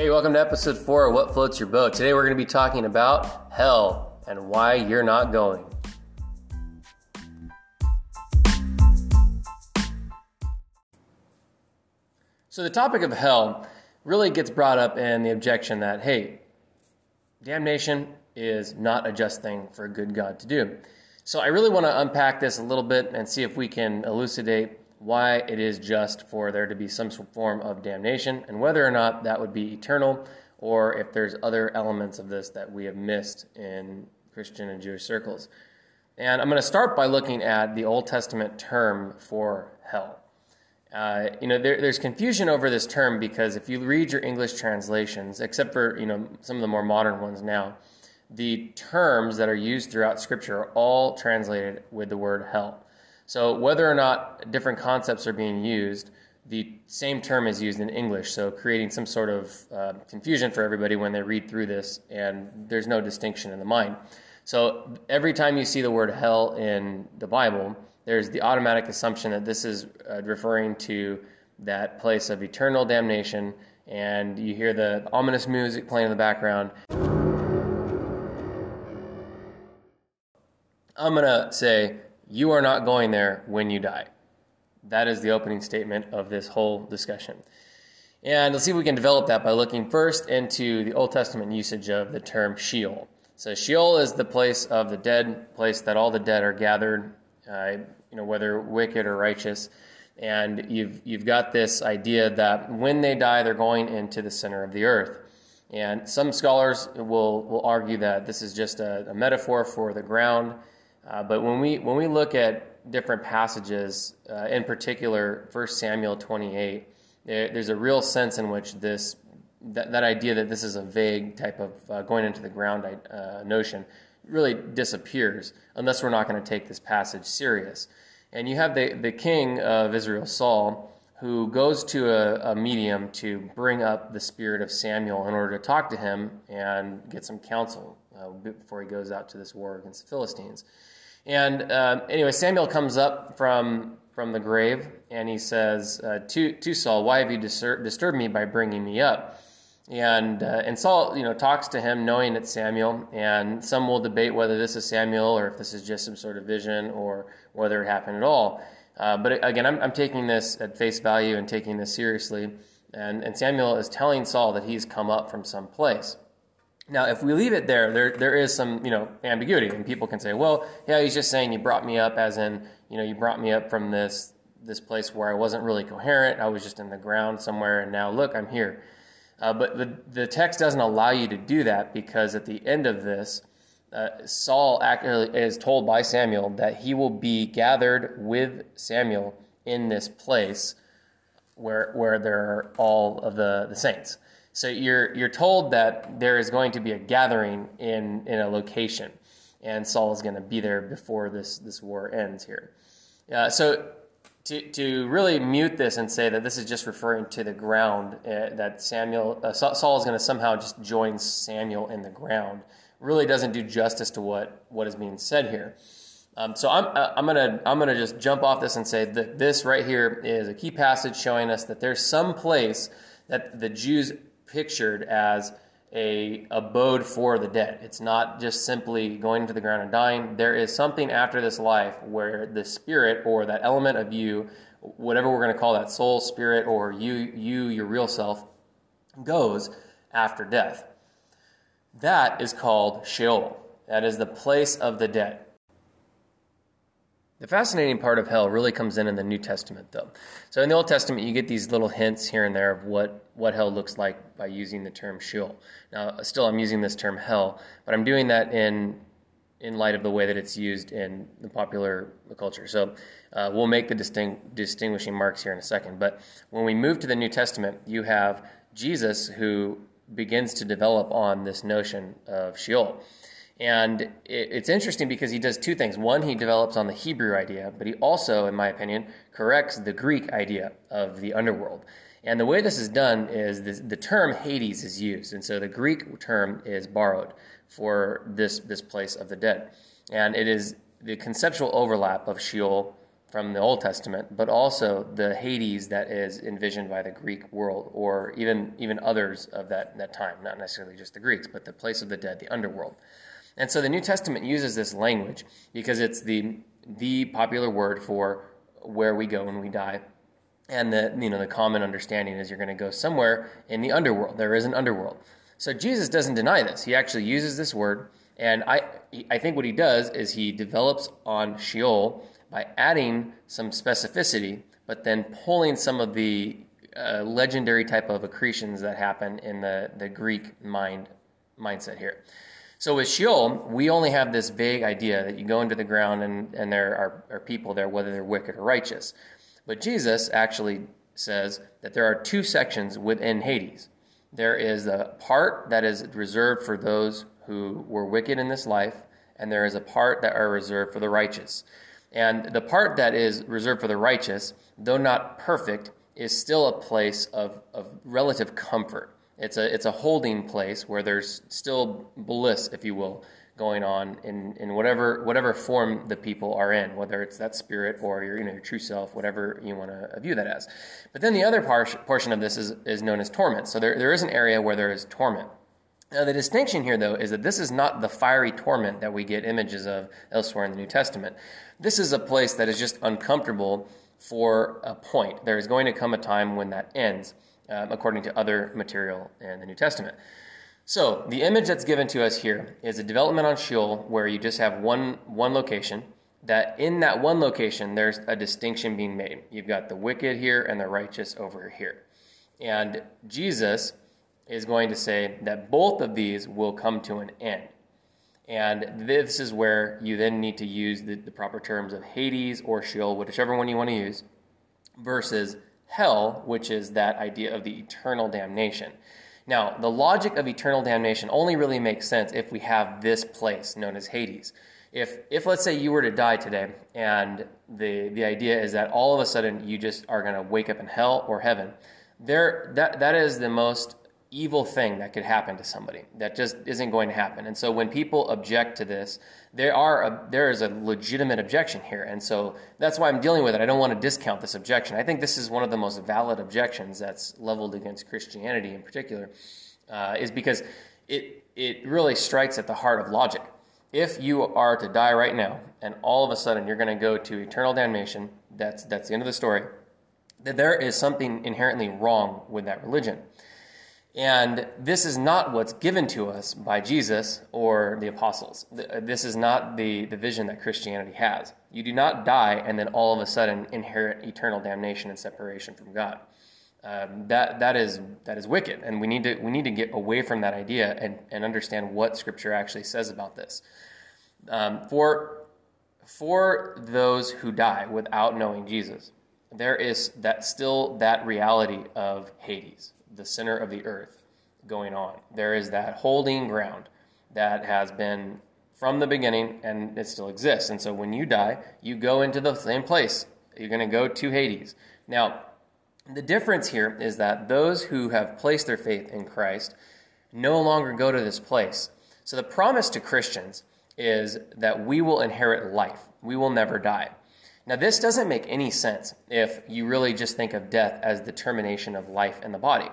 Hey, welcome to episode four of What Floats Your Boat. Today we're going to be talking about hell and why you're not going. So, the topic of hell really gets brought up in the objection that, hey, damnation is not a just thing for a good God to do. So, I really want to unpack this a little bit and see if we can elucidate why it is just for there to be some form of damnation and whether or not that would be eternal or if there's other elements of this that we have missed in Christian and Jewish circles. And I'm going to start by looking at the Old Testament term for hell. Uh, you know, there, there's confusion over this term because if you read your English translations, except for you know some of the more modern ones now, the terms that are used throughout Scripture are all translated with the word hell. So whether or not different concepts are being used, the same term is used in English, so creating some sort of uh, confusion for everybody when they read through this, and there's no distinction in the mind. So every time you see the word hell in the Bible, there's the automatic assumption that this is uh, referring to that place of eternal damnation, and you hear the ominous music playing in the background. I'm going to say, You are not going there when you die. That is the opening statement of this whole discussion. And let's see if we can develop that by looking first into the Old Testament usage of the term Sheol. So Sheol is the place of the dead, place that all the dead are gathered, uh, you know, whether wicked or righteous. And you've you've got this idea that when they die, they're going into the center of the earth. And some scholars will will argue that this is just a, a metaphor for the ground. Uh, but when we when we look at different passages, uh, in particular, 1 Samuel 28, there, there's a real sense in which this that, that idea that this is a vague type of uh, going into the ground uh, notion really disappears unless we're not going to take this passage serious. And you have the, the king of Israel, Saul, who goes to a, a, medium to bring up the spirit of Samuel in order to talk to him and get some counsel uh, before he goes out to this war against the Philistines. And uh, anyway, Samuel comes up from from the grave and he says uh, to to Saul, "Why have you distur- disturbed me by bringing me up?" And uh, and Saul, you know, talks to him, knowing it's Samuel. And some will debate whether this is Samuel or if this is just some sort of vision or whether it happened at all. Uh, but again, I'm, I'm taking this at face value and taking this seriously. And, and Samuel is telling Saul that he's come up from some place. Now, if we leave it there, there there is some you know ambiguity, and people can say, well, yeah, he's just saying you brought me up, as in you know you brought me up from this this place where I wasn't really coherent. I was just in the ground somewhere, and now look, I'm here. Uh, but the the text doesn't allow you to do that because at the end of this, uh, Saul is told by Samuel that he will be gathered with Samuel in this place where where there are all of the the saints. So you're you're told that there is going to be a gathering in in a location, and Saul is going to be there before this this war ends here. Uh, so to to really mute this and say that this is just referring to the ground uh, that Samuel uh, Saul is going to somehow just join Samuel in the ground really doesn't do justice to what what is being said here. Um, so I'm uh, I'm gonna I'm gonna just jump off this and say that this right here is a key passage showing us that there's some place that the Jews pictured as a abode for the dead. It's not just simply going into the ground and dying. There is something after this life where the spirit or that element of you, whatever we're going to call that soul, spirit, or you, you, your real self, goes after death. That is called Sheol. That is the place of the dead. The fascinating part of hell really comes in in the New Testament, though. So in the Old Testament, you get these little hints here and there of what, what hell looks like by using the term Sheol. Now, still, I'm using this term hell, but I'm doing that in in light of the way that it's used in the popular culture. So uh, we'll make the distinct, distinguishing marks here in a second. But when we move to the New Testament, you have Jesus who begins to develop on this notion of Sheol. And it's interesting because he does two things. One, he develops on the Hebrew idea, but he also, in my opinion, corrects the Greek idea of the underworld. And the way this is done is this, the term Hades is used, and so the Greek term is borrowed for this, this place of the dead. And it is the conceptual overlap of Sheol from the Old Testament, but also the Hades that is envisioned by the Greek world, or even even others of that that time, not necessarily just the Greeks, but the place of the dead, the underworld. And so the New Testament uses this language because it's the the popular word for where we go when we die. And the you know the common understanding is you're going to go somewhere in the underworld. There is an underworld. So Jesus doesn't deny this. He actually uses this word, and I I think what he does is he develops on Sheol by adding some specificity, but then pulling some of the uh, legendary type of accretions that happen in the, the Greek mind mindset here. So with Sheol, we only have this vague idea that you go into the ground and, and there are, are people there, whether they're wicked or righteous. But Jesus actually says that there are two sections within Hades. There is a part that is reserved for those who were wicked in this life, and there is a part that are reserved for the righteous. And the part that is reserved for the righteous, though not perfect, is still a place of, of relative comfort. It's a, it's a holding place where there's still bliss, if you will, going on in, in whatever, whatever form the people are in, whether it's that spirit or your, you know, your true self, whatever you want to view that as. But then the other par- portion of this is, is known as torment. So there, there is an area where there is torment. Now, the distinction here, though, is that this is not the fiery torment that we get images of elsewhere in the New Testament. This is a place that is just uncomfortable for a point. There is going to come a time when that ends, um, according to other material in the New Testament. So, the image that's given to us here is a development on Sheol where you just have one, one location. That in that one location, there's a distinction being made. You've got the wicked here and the righteous over here. And Jesus is going to say that both of these will come to an end. And this is where you then need to use the, the proper terms of Hades or Sheol, whichever one you want to use, versus hell, which is that idea of the eternal damnation. Now, the logic of eternal damnation only really makes sense if we have this place known as Hades. If, if let's say you were to die today, and the, the idea is that all of a sudden you just are going to wake up in hell or heaven, there, that, that is the most evil thing that could happen to somebody that just isn't going to happen. And so when people object to this there are a, there is a legitimate objection here. And so that's why i'm dealing with it. I don't want to discount this objection. I think this is one of the most valid objections that's leveled against christianity in particular uh, is because it it really strikes at the heart of logic. If you are to die right now and all of a sudden you're going to go to eternal damnation that's that's the end of the story that there is something inherently wrong with that religion and this is not what's given to us by Jesus or the apostles. This is not the, the vision that Christianity has. You do not die and then all of a sudden inherit eternal damnation and separation from God. Um, that, that, is, that is wicked, and we need, to, we need to get away from that idea and, and understand what Scripture actually says about this. Um, for, for those who die without knowing Jesus, there is that still that reality of Hades the center of the earth going on. There is that holding ground that has been from the beginning and it still exists. And so when you die, you go into the same place. You're going to go to Hades. Now, the difference here is that those who have placed their faith in Christ no longer go to this place. So the promise to Christians is that we will inherit life. We will never die. Now, this doesn't make any sense if you really just think of death as the termination of life in the body.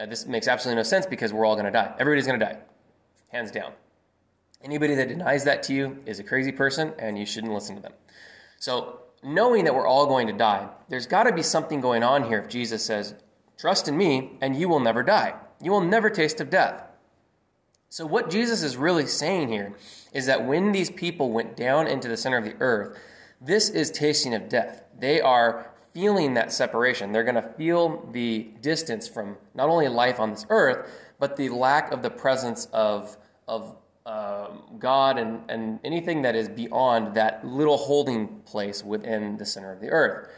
Uh, this makes absolutely no sense because we're all going to die. Everybody's going to die, hands down. Anybody that denies that to you is a crazy person and you shouldn't listen to them. So, knowing that we're all going to die, there's got to be something going on here if Jesus says, Trust in me and you will never die. You will never taste of death. So, what Jesus is really saying here is that when these people went down into the center of the earth, this is tasting of death. They are feeling that separation. They're going to feel the distance from not only life on this earth, but the lack of the presence of, of um, God and, and anything that is beyond that little holding place within the center of the earth.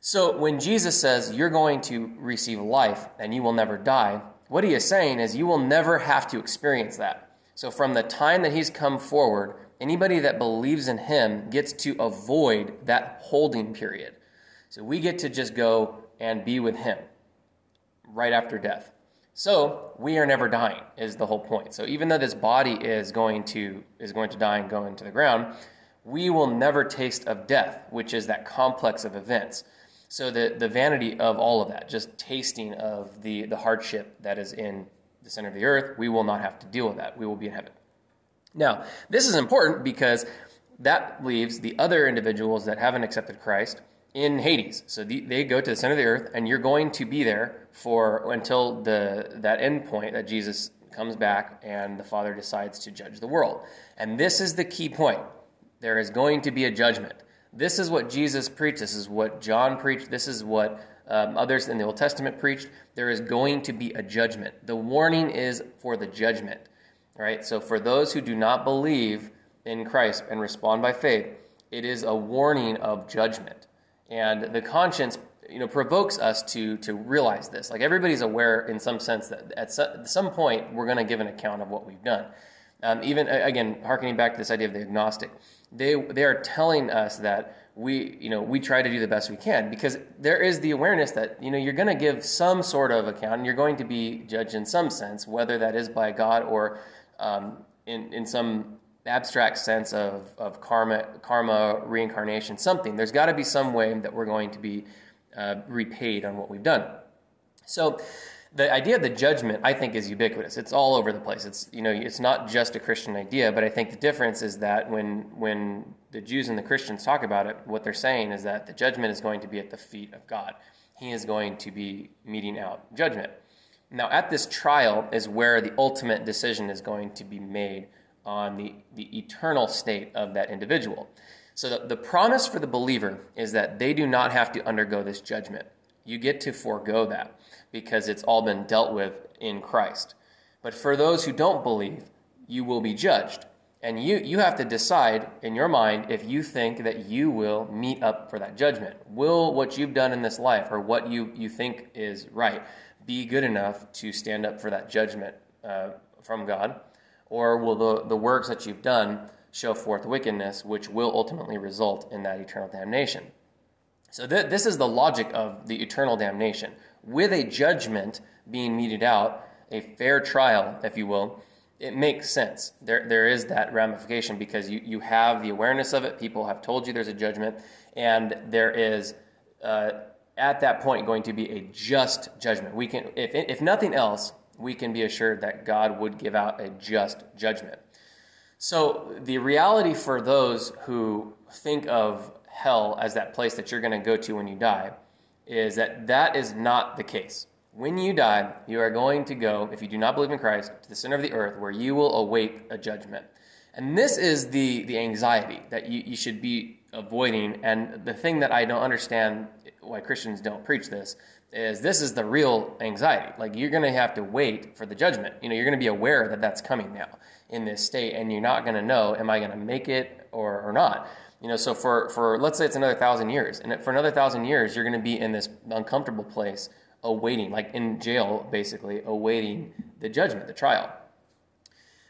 So when Jesus says, You're going to receive life and you will never die, what he is saying is, You will never have to experience that. So from the time that he's come forward, anybody that believes in him gets to avoid that holding period. So we get to just go and be with him right after death. So we are never dying is the whole point. So even though this body is going to is going to die and go into the ground, we will never taste of death, which is that complex of events. So the, the vanity of all of that, just tasting of the, the hardship that is in the center of the earth, we will not have to deal with that. We will be in heaven. Now, this is important because that leaves the other individuals that haven't accepted Christ in Hades. So the, they go to the center of the earth, and you're going to be there for until the that end point that Jesus comes back and the Father decides to judge the world. And this is the key point. There is going to be a judgment. This is what Jesus preached. This is what John preached. This is what um, others in the Old Testament preached. There is going to be a judgment. The warning is for the judgment, right? So for those who do not believe in Christ and respond by faith, it is a warning of judgment. And the conscience, you know, provokes us to to realize this. Like everybody's aware in some sense that at some point we're going to give an account of what we've done. Um, even again, harkening back to this idea of the agnostic, they they are telling us that we you know we try to do the best we can because there is the awareness that you know you're going to give some sort of account and you're going to be judged in some sense, whether that is by God or um, in in some abstract sense of, of karma, karma, reincarnation, something. There's got to be some way that we're going to be uh, repaid on what we've done. So, the idea of the judgment, I think, is ubiquitous. It's all over the place. It's you know, it's not just a Christian idea, but I think the difference is that when when the Jews and the Christians talk about it, what they're saying is that the judgment is going to be at the feet of God. He is going to be meting out judgment. Now, at this trial is where the ultimate decision is going to be made on the, the eternal state of that individual. So the, the promise for the believer is that they do not have to undergo this judgment. You get to forego that because it's all been dealt with in Christ. But for those who don't believe, you will be judged. And you, you have to decide in your mind if you think that you will meet up for that judgment. Will what you've done in this life or what you, you think is right be good enough to stand up for that judgment uh, from God? Or will the, the works that you've done show forth wickedness, which will ultimately result in that eternal damnation? So, th- this is the logic of the eternal damnation. With a judgment being meted out, a fair trial, if you will, it makes sense. There, there is that ramification because you, you have the awareness of it. People have told you there's a judgment, and there is, uh, at that point, going to be a just judgment. We can, if, if nothing else, we can be assured that God would give out a just judgment. So, the reality for those who think of hell as that place that you're going to go to when you die is that that is not the case. When you die, you are going to go, if you do not believe in Christ, to the center of the earth where you will await a judgment. And this is the, the anxiety that you, you should be avoiding. And the thing that I don't understand why Christians don't preach this is this is the real anxiety. Like you're going to have to wait for the judgment. You know, you're going to be aware that that's coming now in this state, and you're not going to know, am I going to make it or, or not? You know, so for, for let's say it's another thousand years, and for another thousand years, you're going to be in this uncomfortable place, awaiting, like in jail, basically, awaiting the judgment, the trial.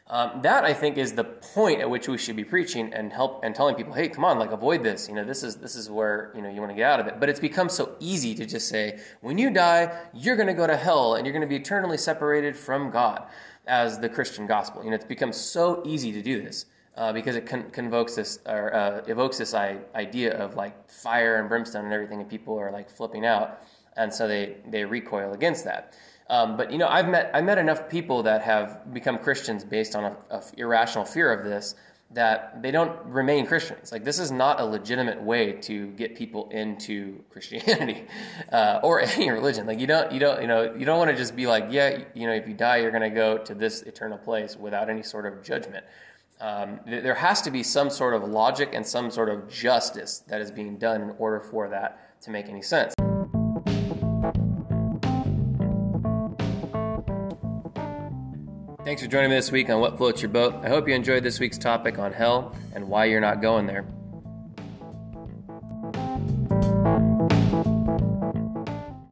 Um, that I think is the point at which we should be preaching and help and telling people, hey, come on, like avoid this. You know, this is this is where you know you want to get out of it. But it's become so easy to just say, when you die, you're going to go to hell and you're going to be eternally separated from God, as the Christian gospel. You know, it's become so easy to do this. Uh, because it con- convokes this or uh, evokes this I- idea of like fire and brimstone and everything, and people are like flipping out, and so they they recoil against that. Um, but you know, I've met I met enough people that have become Christians based on a, a irrational fear of this that they don't remain Christians. Like this is not a legitimate way to get people into Christianity uh, or any religion. Like you don't you don't you know you don't want to just be like yeah you know if you die you're going to go to this eternal place without any sort of judgment. Um, there has to be some sort of logic and some sort of justice that is being done in order for that to make any sense. Thanks for joining me this week on What Floats Your Boat. I hope you enjoyed this week's topic on hell and why you're not going there.